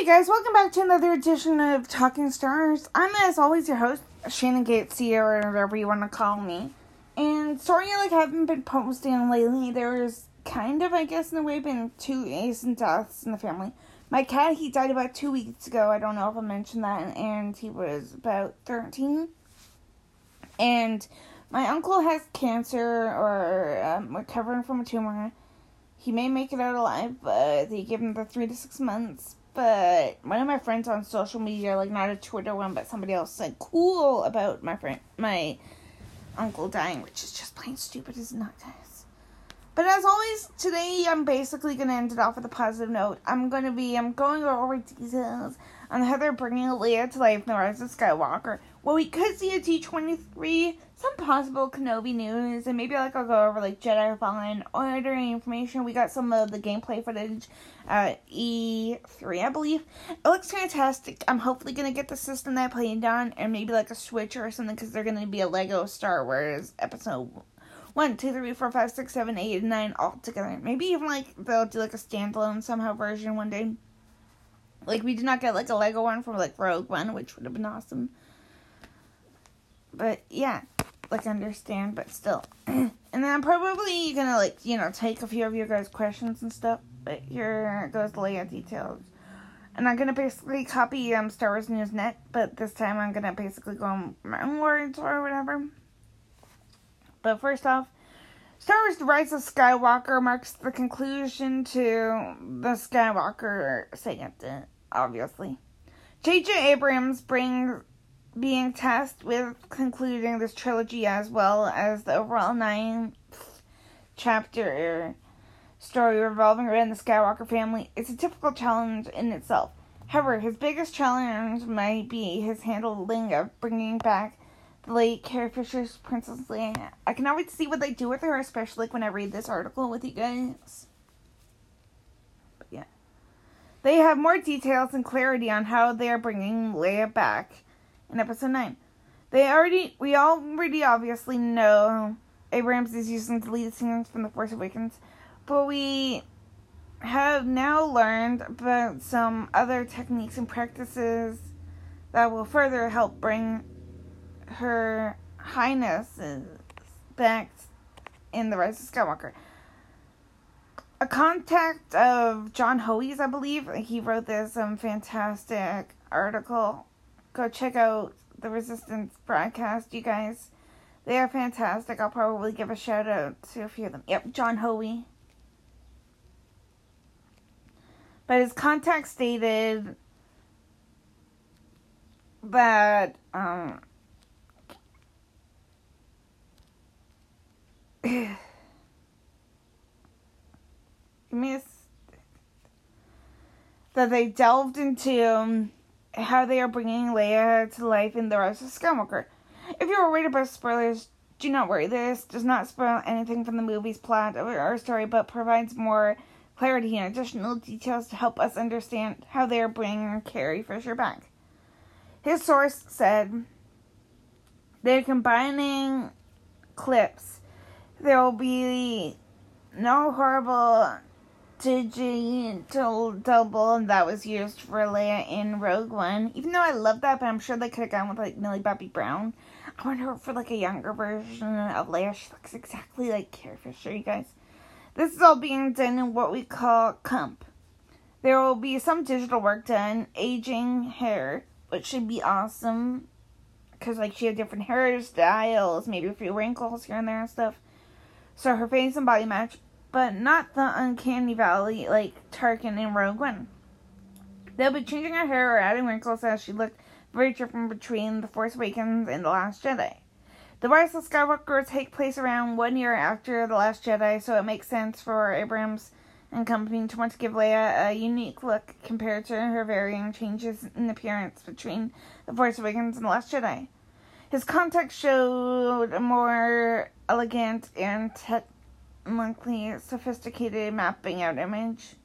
Hey guys, welcome back to another edition of Talking Stars. I'm as always your host, Shannon Gates or whatever you want to call me. And sorry I like haven't been posting lately. There's kind of, I guess, in a way, been two recent deaths in the family. My cat, he died about two weeks ago. I don't know if I mentioned that, and he was about 13. And my uncle has cancer or um, recovering from a tumor. He may make it out alive, but they give him the three to six months but one of my friends on social media, like not a Twitter one, but somebody else said cool about my friend, my uncle dying, which is just plain stupid, is not guys. But as always, today I'm basically gonna end it off with a positive note. I'm gonna be, I'm going over details on how they're bringing Leia to life in the Rise of Skywalker. Well, we could see a D23, some possible Kenobi news, and maybe like I'll go over like Jedi Fallen Order information. We got some of the gameplay footage uh, at E3, I believe. It looks fantastic. I'm hopefully gonna get the system that I played on, and maybe like a Switch or something, because they're gonna be a Lego Star Wars episode one, two, three, four, five, six, seven, eight, and nine all together. Maybe even like they'll do like a standalone somehow version one day. Like we did not get like a Lego one from like Rogue One, which would have been awesome. But yeah, like understand, but still. and then I'm probably gonna like you know take a few of your guys' questions and stuff. But here goes the layout details. And I'm gonna basically copy um Star Wars News Net, but this time I'm gonna basically go on my own words or whatever. But first off, Star Wars The Rise of Skywalker marks the conclusion to the Skywalker saga, obviously. J.J. Abrams brings being tasked with concluding this trilogy as well as the overall ninth chapter story revolving around the Skywalker family is a typical challenge in itself. However, his biggest challenge might be his handling of bringing back late Carrie Fisher's Princess Leia. I cannot wait to see what they do with her, especially like when I read this article with you guys. But yeah. They have more details and clarity on how they are bringing Leia back in episode 9. They already, we already obviously know Abrams is using deleted scenes from The Force Awakens, but we have now learned about some other techniques and practices that will further help bring her highness is back in The Rise of Skywalker. A contact of John Hoey's, I believe, he wrote this um, fantastic article go check out the Resistance broadcast, you guys. They are fantastic. I'll probably give a shout out to a few of them. Yep, John Hoey. But his contact stated that um miss that they delved into um, how they are bringing Leia to life in The Rise of Skywalker. If you're worried about spoilers, do not worry. This does not spoil anything from the movie's plot or story, but provides more clarity and additional details to help us understand how they are bringing Carrie Fisher back. His source said they're combining clips. There will be no horrible digital double that was used for Leia in Rogue One. Even though I love that, but I'm sure they could have gone with like Millie Bobby Brown. I wonder for like a younger version of Leia. She looks exactly like Carrie Fisher, you guys. This is all being done in what we call comp. There will be some digital work done, aging hair, which should be awesome. Because like she had different hairstyles, maybe a few wrinkles here and there and stuff. So her face and body match but not the uncanny valley like Tarkin and Rogue One. They'll be changing her hair or adding wrinkles as she looked very different between The Force Awakens and The Last Jedi. The Rise of Skywalker take place around one year after The Last Jedi, so it makes sense for Abrams and company to want to give Leia a unique look compared to her varying changes in appearance between The Force Awakens and The Last Jedi. His context showed a more elegant and technically sophisticated mapping out image,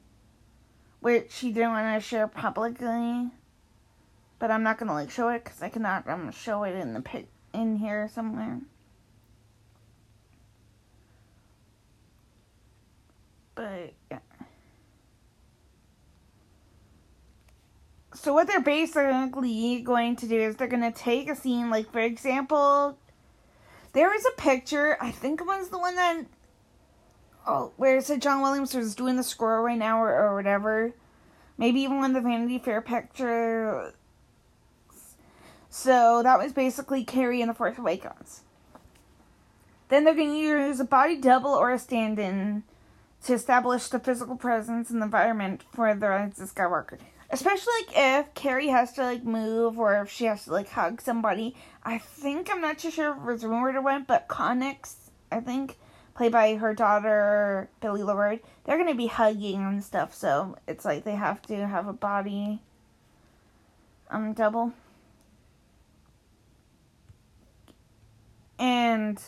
which he didn't want to share publicly. But I'm not gonna like show it because I cannot I'm gonna show it in the pit in here somewhere. But yeah. so what they're basically going to do is they're going to take a scene, like for example, there was a picture. I think it was the one that oh, where it said John Williams was doing the score right now or, or whatever. Maybe even one of the Vanity Fair pictures. So that was basically Carrie in The Force Awakens. Then they're going to use a body double or a stand in to establish the physical presence and environment for the Rise of Skywalker. Especially like if Carrie has to like move or if she has to like hug somebody. I think I'm not too sure if it was rumored or what, but Connix, I think, played by her daughter Billie Lourd, they're gonna be hugging and stuff, so it's like they have to have a body um double. And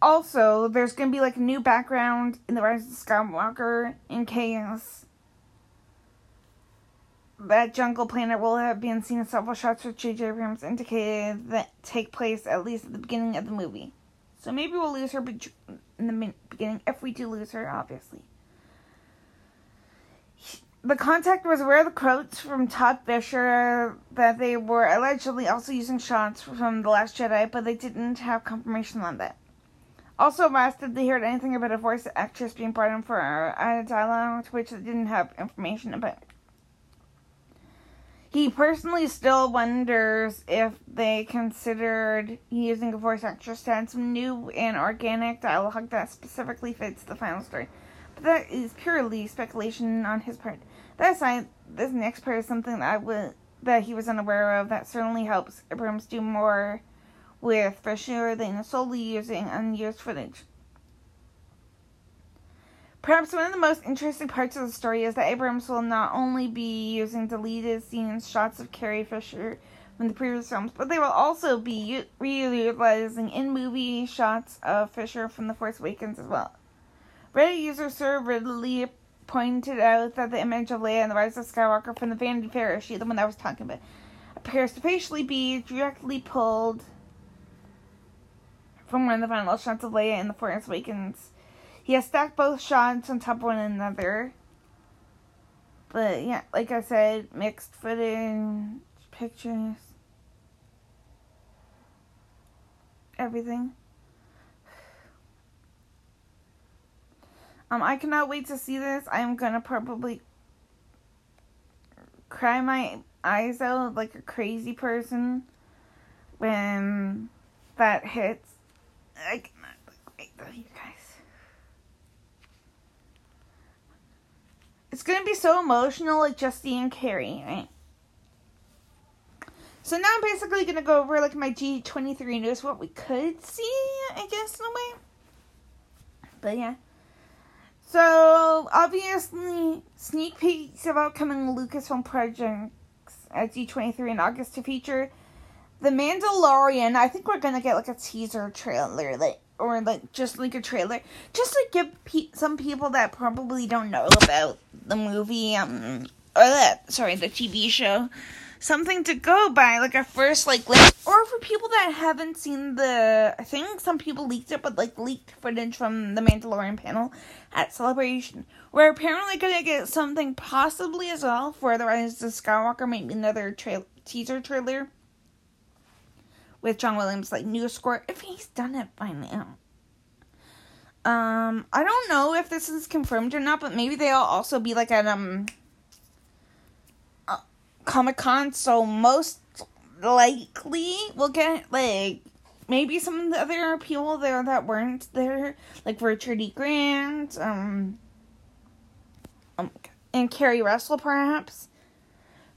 also, there's gonna be like a new background in the Rise of Skywalker in case that jungle planet will have been seen in several shots which J.J. Abrams indicated that take place at least at the beginning of the movie. So maybe we'll lose her in the beginning if we do lose her, obviously. The contact was aware of the quotes from Todd Fisher that they were allegedly also using shots from The Last Jedi, but they didn't have confirmation on that. Also asked if they heard anything about a voice actress being brought in for a dialogue, which they didn't have information about. He personally still wonders if they considered using a voice actress to add some new and organic dialogue that specifically fits the final story. But that is purely speculation on his part. That aside, this next part is something that I would that he was unaware of that certainly helps Abrams do more with for sure than solely using unused footage. Perhaps one of the most interesting parts of the story is that Abrams will not only be using deleted scenes, shots of Carrie Fisher from the previous films, but they will also be reutilizing in movie shots of Fisher from The Force Awakens as well. Reddit user Sir Ridley pointed out that the image of Leia and the Rise of Skywalker from the Vanity Fair issue, the one I was talking about, appears to facially be directly pulled from one of the final shots of Leia in The Force Awakens he has stacked both shots on top of one another. But yeah, like I said, mixed footage, pictures, everything. Um, I cannot wait to see this. I'm gonna probably cry my eyes out like a crazy person when that hits. I cannot wait to. It's gonna be so emotional, like Justy and Carrie, right? So now I'm basically gonna go over like my D23 news, what we could see, I guess, in a way. But yeah. So obviously, sneak peeks of upcoming Lucasfilm projects at D23 in August to feature The Mandalorian. I think we're gonna get like a teaser trailer, like or like just like a trailer, just to give pe- some people that probably don't know about the movie, um, or that sorry, the TV show, something to go by, like a first like or for people that haven't seen the, I think some people leaked it, but like leaked footage from the Mandalorian panel at Celebration. We're apparently gonna get something possibly as well for the Rise of Skywalker, maybe another tra- teaser trailer with John Williams like new score if he's done it by now. Um, I don't know if this is confirmed or not, but maybe they'll also be like at um uh, Comic Con. So most likely we'll get like maybe some of the other people there that weren't there, like Richard E. Grant, um, um and Keri Russell perhaps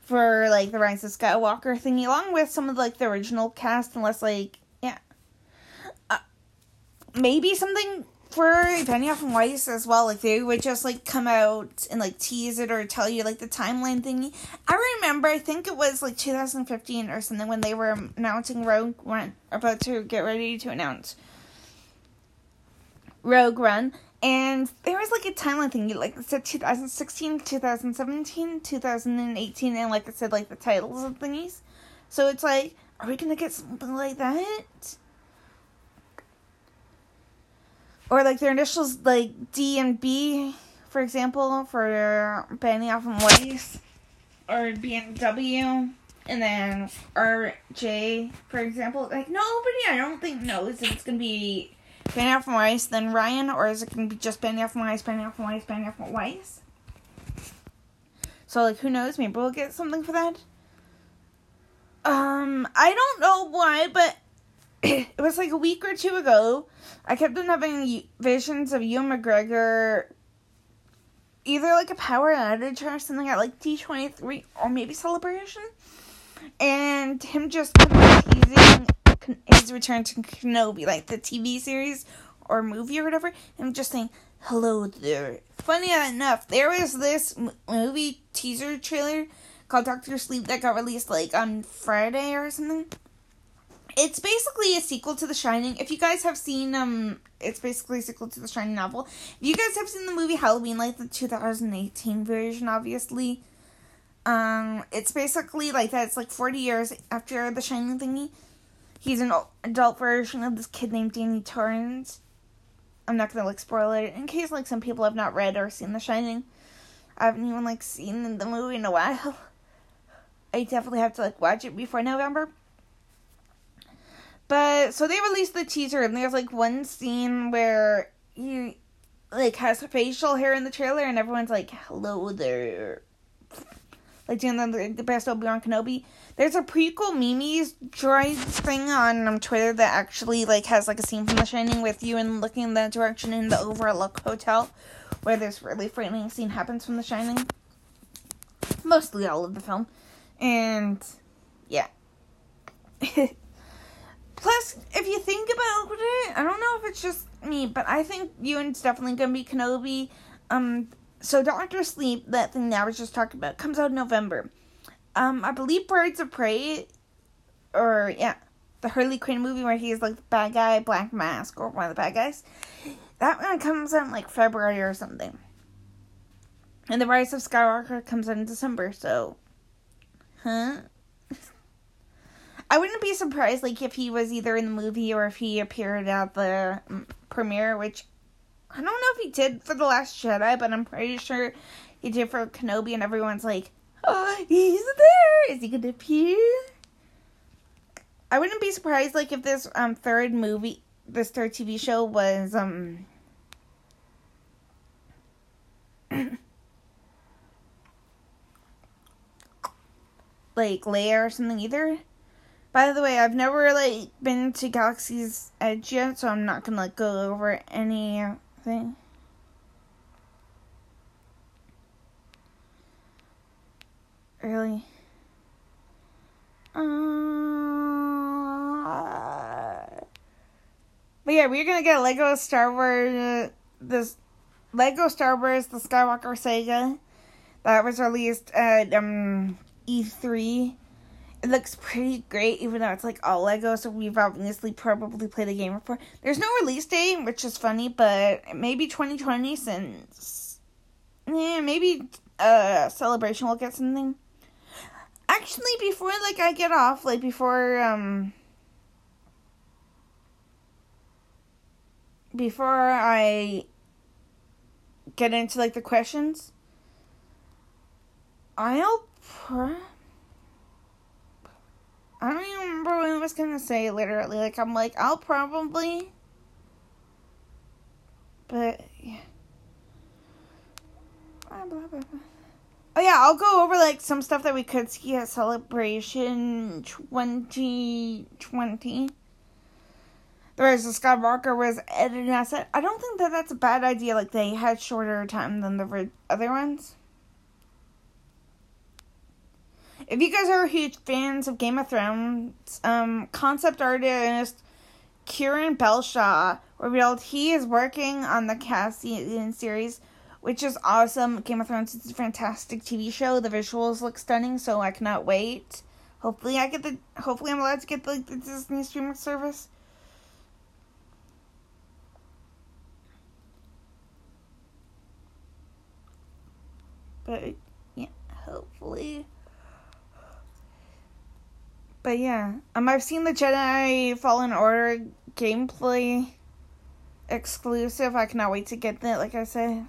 for like the Rise of Skywalker thingy, along with some of like the original cast, unless like yeah, uh, maybe something for Benioff and Weiss as well. Like they would just like come out and like tease it or tell you like the timeline thingy. I remember, I think it was like 2015 or something when they were announcing Rogue One, about to get ready to announce Rogue One and there was like a timeline thing, like it said 2016, 2017, 2018, and like I said, like the titles of thingies. So it's like, are we gonna get something like that? Or like their initials, like D and B, for example, for Benioff and Weiss. or B and W and then RJ, for example, like nobody, I don't think knows if it's gonna be Banff Weiss, then Ryan, or is it gonna be just Banff Weiss, Banff Weiss, Banff Weiss? So like, who knows? Maybe we'll get something for that. Um, I don't know why, but it was like a week or two ago. I kept on having visions of Ewan McGregor, either like a power outage or something at like D23 or maybe Celebration, and him just teasing his return to Kenobi, like the TV series or movie or whatever, I'm just saying hello there. Funny enough, there was this movie teaser trailer called Doctor Sleep that got released like on Friday or something. It's basically a sequel to The Shining. If you guys have seen um it's basically a sequel to the Shining novel. If you guys have seen the movie Halloween, like the 2018 version, obviously, um, it's basically like that. It's like 40 years after the Shining thingy. He's an adult version of this kid named Danny Torrance. I'm not gonna like spoil it in case like some people have not read or seen The Shining. I haven't even like seen the movie in a while. I definitely have to like watch it before November. But so they released the teaser and there's like one scene where he like has facial hair in the trailer and everyone's like, "Hello there." Like doing the, the best Obi Wan Kenobi. There's a prequel Mimi's droid thing on um, Twitter that actually like has like a scene from The Shining with Ewan looking in that direction in the Overlook Hotel, where this really frightening scene happens from The Shining. Mostly all of the film, and yeah. Plus, if you think about it, I don't know if it's just me, but I think Ewan's definitely gonna be Kenobi. Um, so Doctor Sleep, that thing that I was just talking about, comes out in November. Um, I believe Birds of Prey, or yeah, the Harley Quinn movie where he's like the bad guy, Black Mask, or one of the bad guys. That one comes out in like February or something. And The Rise of Skywalker comes out in December, so. Huh? I wouldn't be surprised, like, if he was either in the movie or if he appeared at the um, premiere, which I don't know if he did for The Last Jedi, but I'm pretty sure he did for Kenobi, and everyone's like, oh, he's there! Is he gonna appear? I wouldn't be surprised, like, if this um third movie, this third TV show was, um, like Leia or something either. By the way, I've never like been to Galaxy's Edge yet, so I'm not gonna like go over anything. Really? Uh, but yeah, we're gonna get Lego Star Wars. Uh, this Lego Star Wars: The Skywalker Saga that was released at um E3 it looks pretty great, even though it's like all Lego, so we've obviously probably played the game before. There's no release date, which is funny, but maybe 2020 since. Yeah, maybe uh celebration will get something. Actually, before like I get off, like before um before I get into like the questions, I'll pr- I don't even remember what I was gonna say literally. Like I'm like, I'll probably but yeah. Oh yeah, I'll go over like some stuff that we could see at Celebration 2020. The Rise of Skywalker was edited said I don't think that that's a bad idea. Like they had shorter time than the other ones. If you guys are huge fans of Game of Thrones, um, concept artist Kieran Belshaw revealed he is working on the Cassian series, which is awesome. Game of Thrones is a fantastic TV show. The visuals look stunning, so I cannot wait. Hopefully, I get the. Hopefully, I'm allowed to get the, the Disney streaming service. But yeah, hopefully. But yeah, um, I've seen the Jedi Fallen Order gameplay exclusive. I cannot wait to get that. Like I said.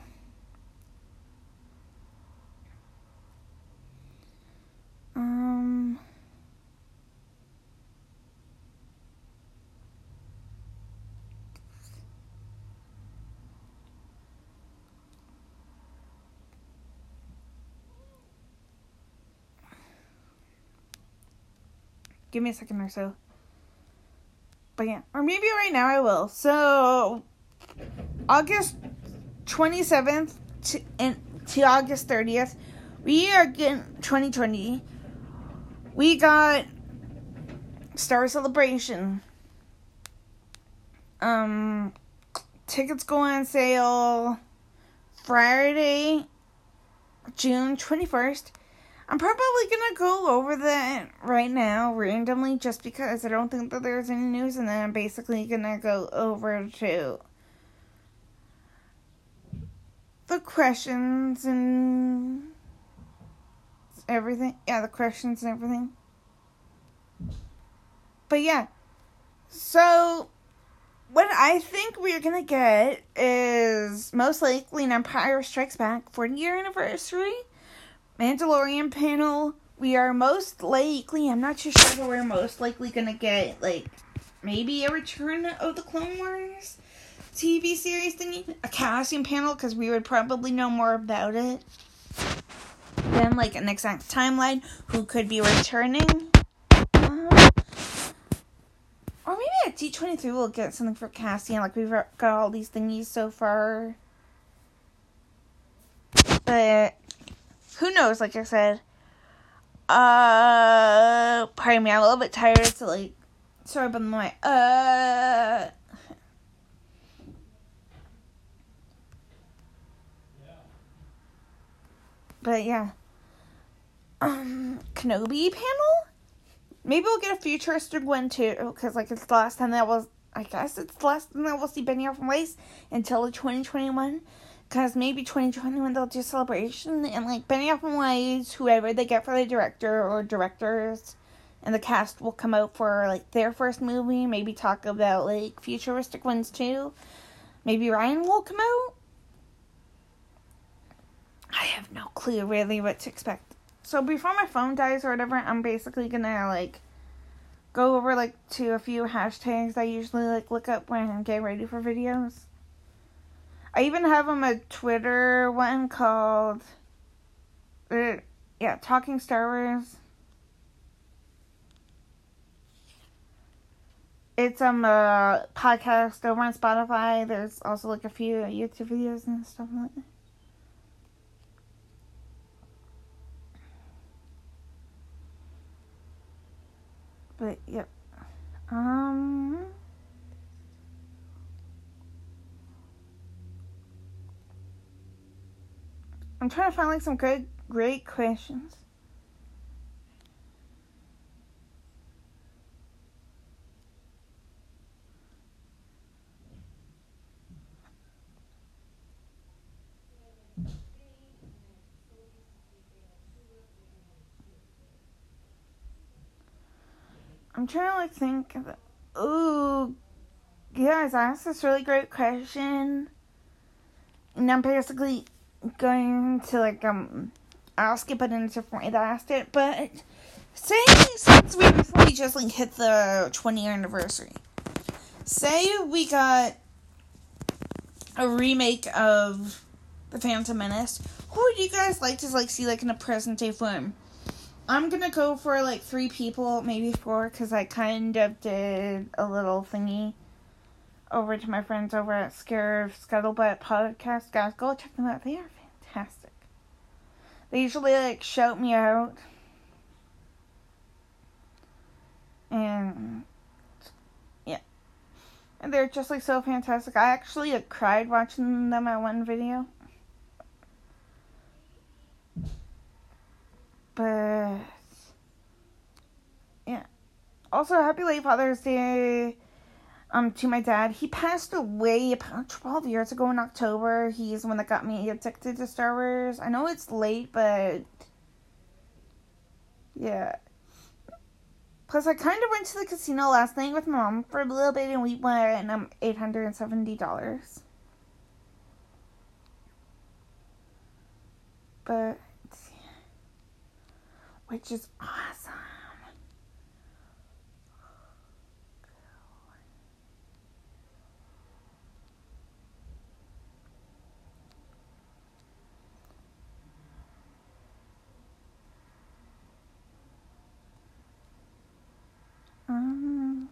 Give me a second or so. But yeah, or maybe right now I will. So, August 27th to, in, to August 30th, we are getting 2020. We got Star Celebration. Um, tickets go on sale Friday, June 21st. I'm probably gonna go over that right now randomly just because I don't think that there's any news, and then I'm basically gonna go over to the questions and everything. Yeah, the questions and everything. But yeah, so what I think we're gonna get is most likely an Empire Strikes Back 40 year anniversary, Mandalorian panel. We are most likely, I'm not too sure, but we're most likely gonna get like maybe a return of the Clone Wars TV series thingy, a casting panel, because we would probably know more about it than like an exact timeline. Who could be returning? Uh, or maybe at D23 we'll get something for casting. Like, we've got all these thingies so far. But, who knows, like I said. Uh, pardon me, I'm a little bit tired, so, like, sorry about my, uh... But, yeah. Um, Kenobi panel? Maybe we'll get a futuristic one too, because like it's the last time that was. I guess it's the last time that we'll see Benioff and Weiss until 2021. Because maybe 2021 they'll do celebration and like Benioff and Weiss, whoever they get for the director or directors, and the cast will come out for like their first movie. Maybe talk about like futuristic ones too. Maybe Ryan will come out. I have no clue really what to expect so before my phone dies or whatever, I'm basically gonna like go over like to a few hashtags I usually like look up when I'm getting ready for videos. I even have them a Twitter one called uh, yeah, Talking Star Wars. It's um a podcast over on Spotify. There's also like a few YouTube videos and stuff like that. But yep. Um I'm trying to find like some good great questions. I'm trying to like think of Ooh, guys, I asked this really great question. And I'm basically going to like um ask it, but in a different way that I asked it. But say since we recently just like hit the 20 year anniversary, say we got a remake of the Phantom Menace. Who would you guys like to like see like in a present day form? I'm gonna go for like three people, maybe four, because I kind of did a little thingy over to my friends over at Scare Scuttlebutt Podcast. Guys, go check them out. They are fantastic. They usually like shout me out. And yeah. And they're just like so fantastic. I actually like, cried watching them at one video. But yeah. Also, happy late Father's Day um to my dad. He passed away about 12 years ago in October. He's the one that got me addicted to Star Wars. I know it's late, but yeah. Plus, I kind of went to the casino last night with my mom for a little bit, and we went um eight hundred and seventy dollars. But which is awesome. Ah,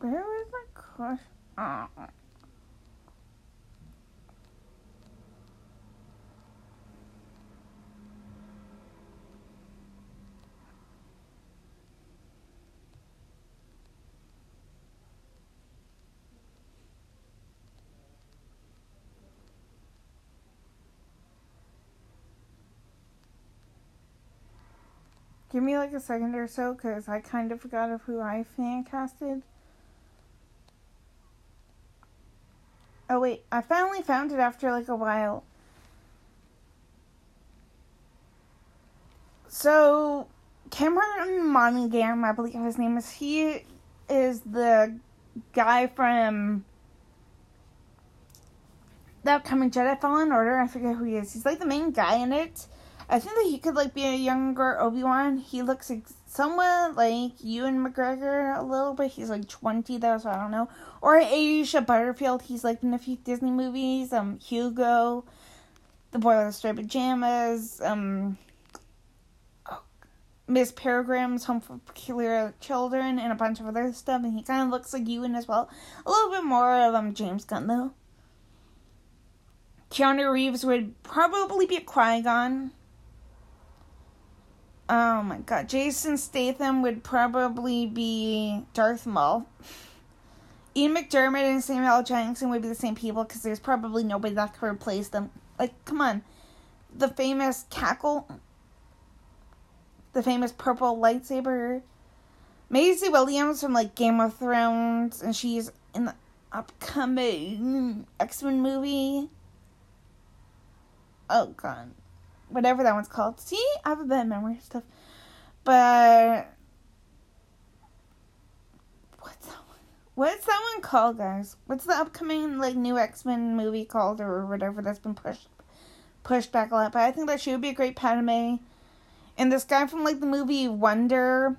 Where is my crush? Ah. Oh. Give me like a second or so because I kind of forgot of who I fan casted. Oh wait, I finally found it after like a while. So Cameron Monaghan, I believe his name is. He is the guy from the upcoming Jedi Fallen Order. I forget who he is. He's like the main guy in it. I think that he could like be a younger Obi Wan. He looks ex- somewhat like Ewan McGregor a little bit. He's like twenty though, so I don't know. Or Asa Butterfield. He's like in a few Disney movies. Um, Hugo, The Boy with the Striped Pajamas. Um, oh, Miss Peregrine's Home for Peculiar Children, and a bunch of other stuff. And he kind of looks like Ewan as well. A little bit more of um James Gunn though. Keanu Reeves would probably be a Qui Gon. Oh my god. Jason Statham would probably be Darth Maul. Ian McDiarmid and Samuel L. Jackson would be the same people because there's probably nobody that could replace them. Like, come on. The famous cackle. The famous purple lightsaber. Maisie Williams from, like, Game of Thrones. And she's in the upcoming X Men movie. Oh, God whatever that one's called. See, I have a bad memory stuff. But what's that one? What's that one called, guys? What's the upcoming like new X Men movie called or whatever that's been pushed pushed back a lot? But I think that she would be a great Padme. And this guy from like the movie Wonder,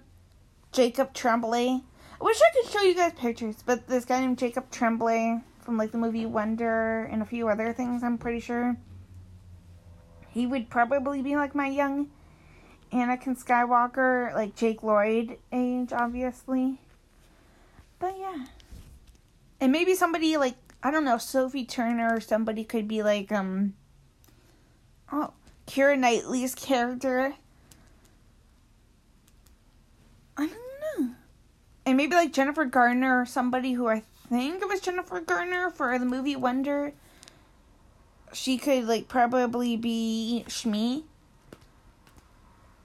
Jacob Tremblay. I wish I could show you guys pictures, but this guy named Jacob Tremblay from like the movie Wonder and a few other things, I'm pretty sure. He would probably be like my young Anakin Skywalker, like Jake Lloyd age, obviously. But yeah. And maybe somebody like, I don't know, Sophie Turner or somebody could be like, um, oh, Keira Knightley's character. I don't know. And maybe like Jennifer Garner or somebody who I think it was Jennifer Garner for the movie Wonder she could like probably be Shmi.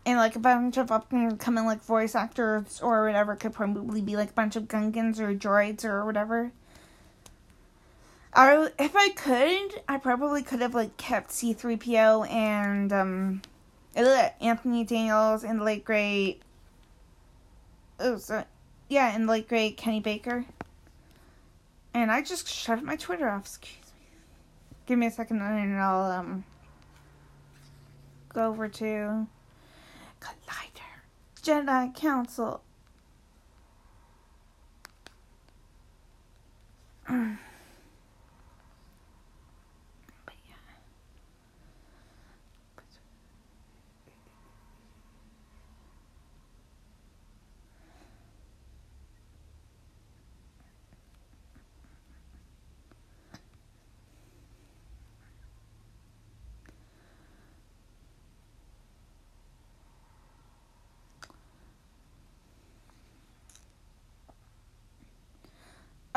And like a bunch of up and coming like voice actors or whatever could probably be like a bunch of Gungans or droids or whatever. I if I could, I probably could have like kept C three PO and um, Anthony Daniels and the late great. Oh, so yeah, and late great Kenny Baker. And I just shut my Twitter off. Excuse Give me a second and I'll um go over to Collider. Jedi Council.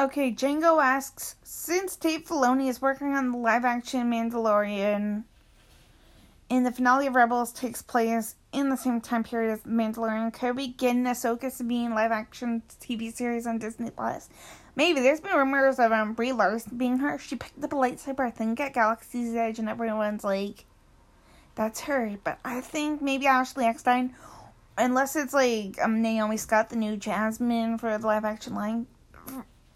Okay, Django asks, since Dave Filoni is working on the live action Mandalorian and the finale of Rebels takes place in the same time period as Mandalorian, could we get an Ahsoka Sabine live action TV series on Disney Plus? Maybe. There's been rumors of um, Brie Larson being her. She picked up a lightsaber, I think, at Galaxy's Edge, and everyone's like, that's her. But I think maybe Ashley Eckstein, unless it's like um, Naomi Scott, the new Jasmine for the live action line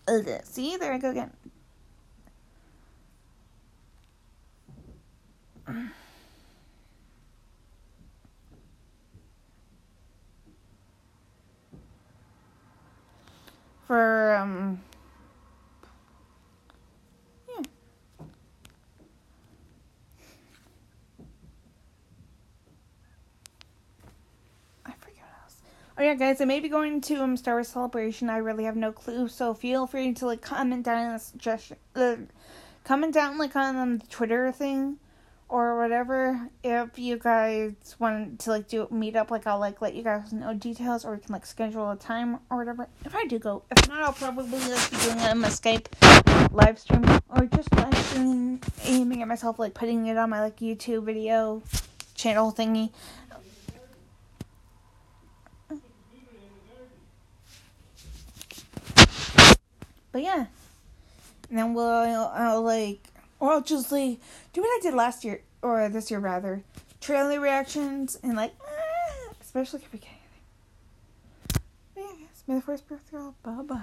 Ugh. See, there I go again. For um yeah. I forget what else. Oh yeah, guys, I may be going to um Star Wars Celebration. I really have no clue, so feel free to like comment down in the suggestion, uh, comment down like on um, the Twitter thing or whatever. If you guys want to like do meet up like i'll like let you guys know details or we can like schedule a time or whatever. If i do go if not i'll probably like be doing um, a skype live stream or just live stream aiming at myself like putting it on my like youtube video channel thingy but yeah and then we'll I'll, like or I'll just like do what I did last year or this year rather. Trailer reactions and like ah, especially if we. But yeah, may the first birth girl. Bye bye.